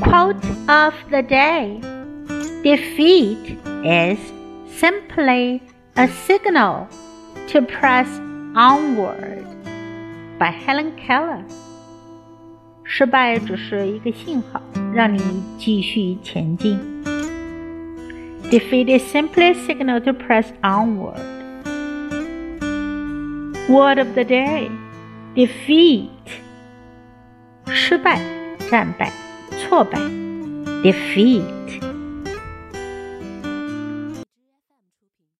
Quote of the day Defeat is simply a signal to press onward by Helen Keller. 失败只是一个信号，让你继续前进。Defeat is simply a signal to press onward. Word of the day: defeat. 失败、战败、 挫败。Defeat.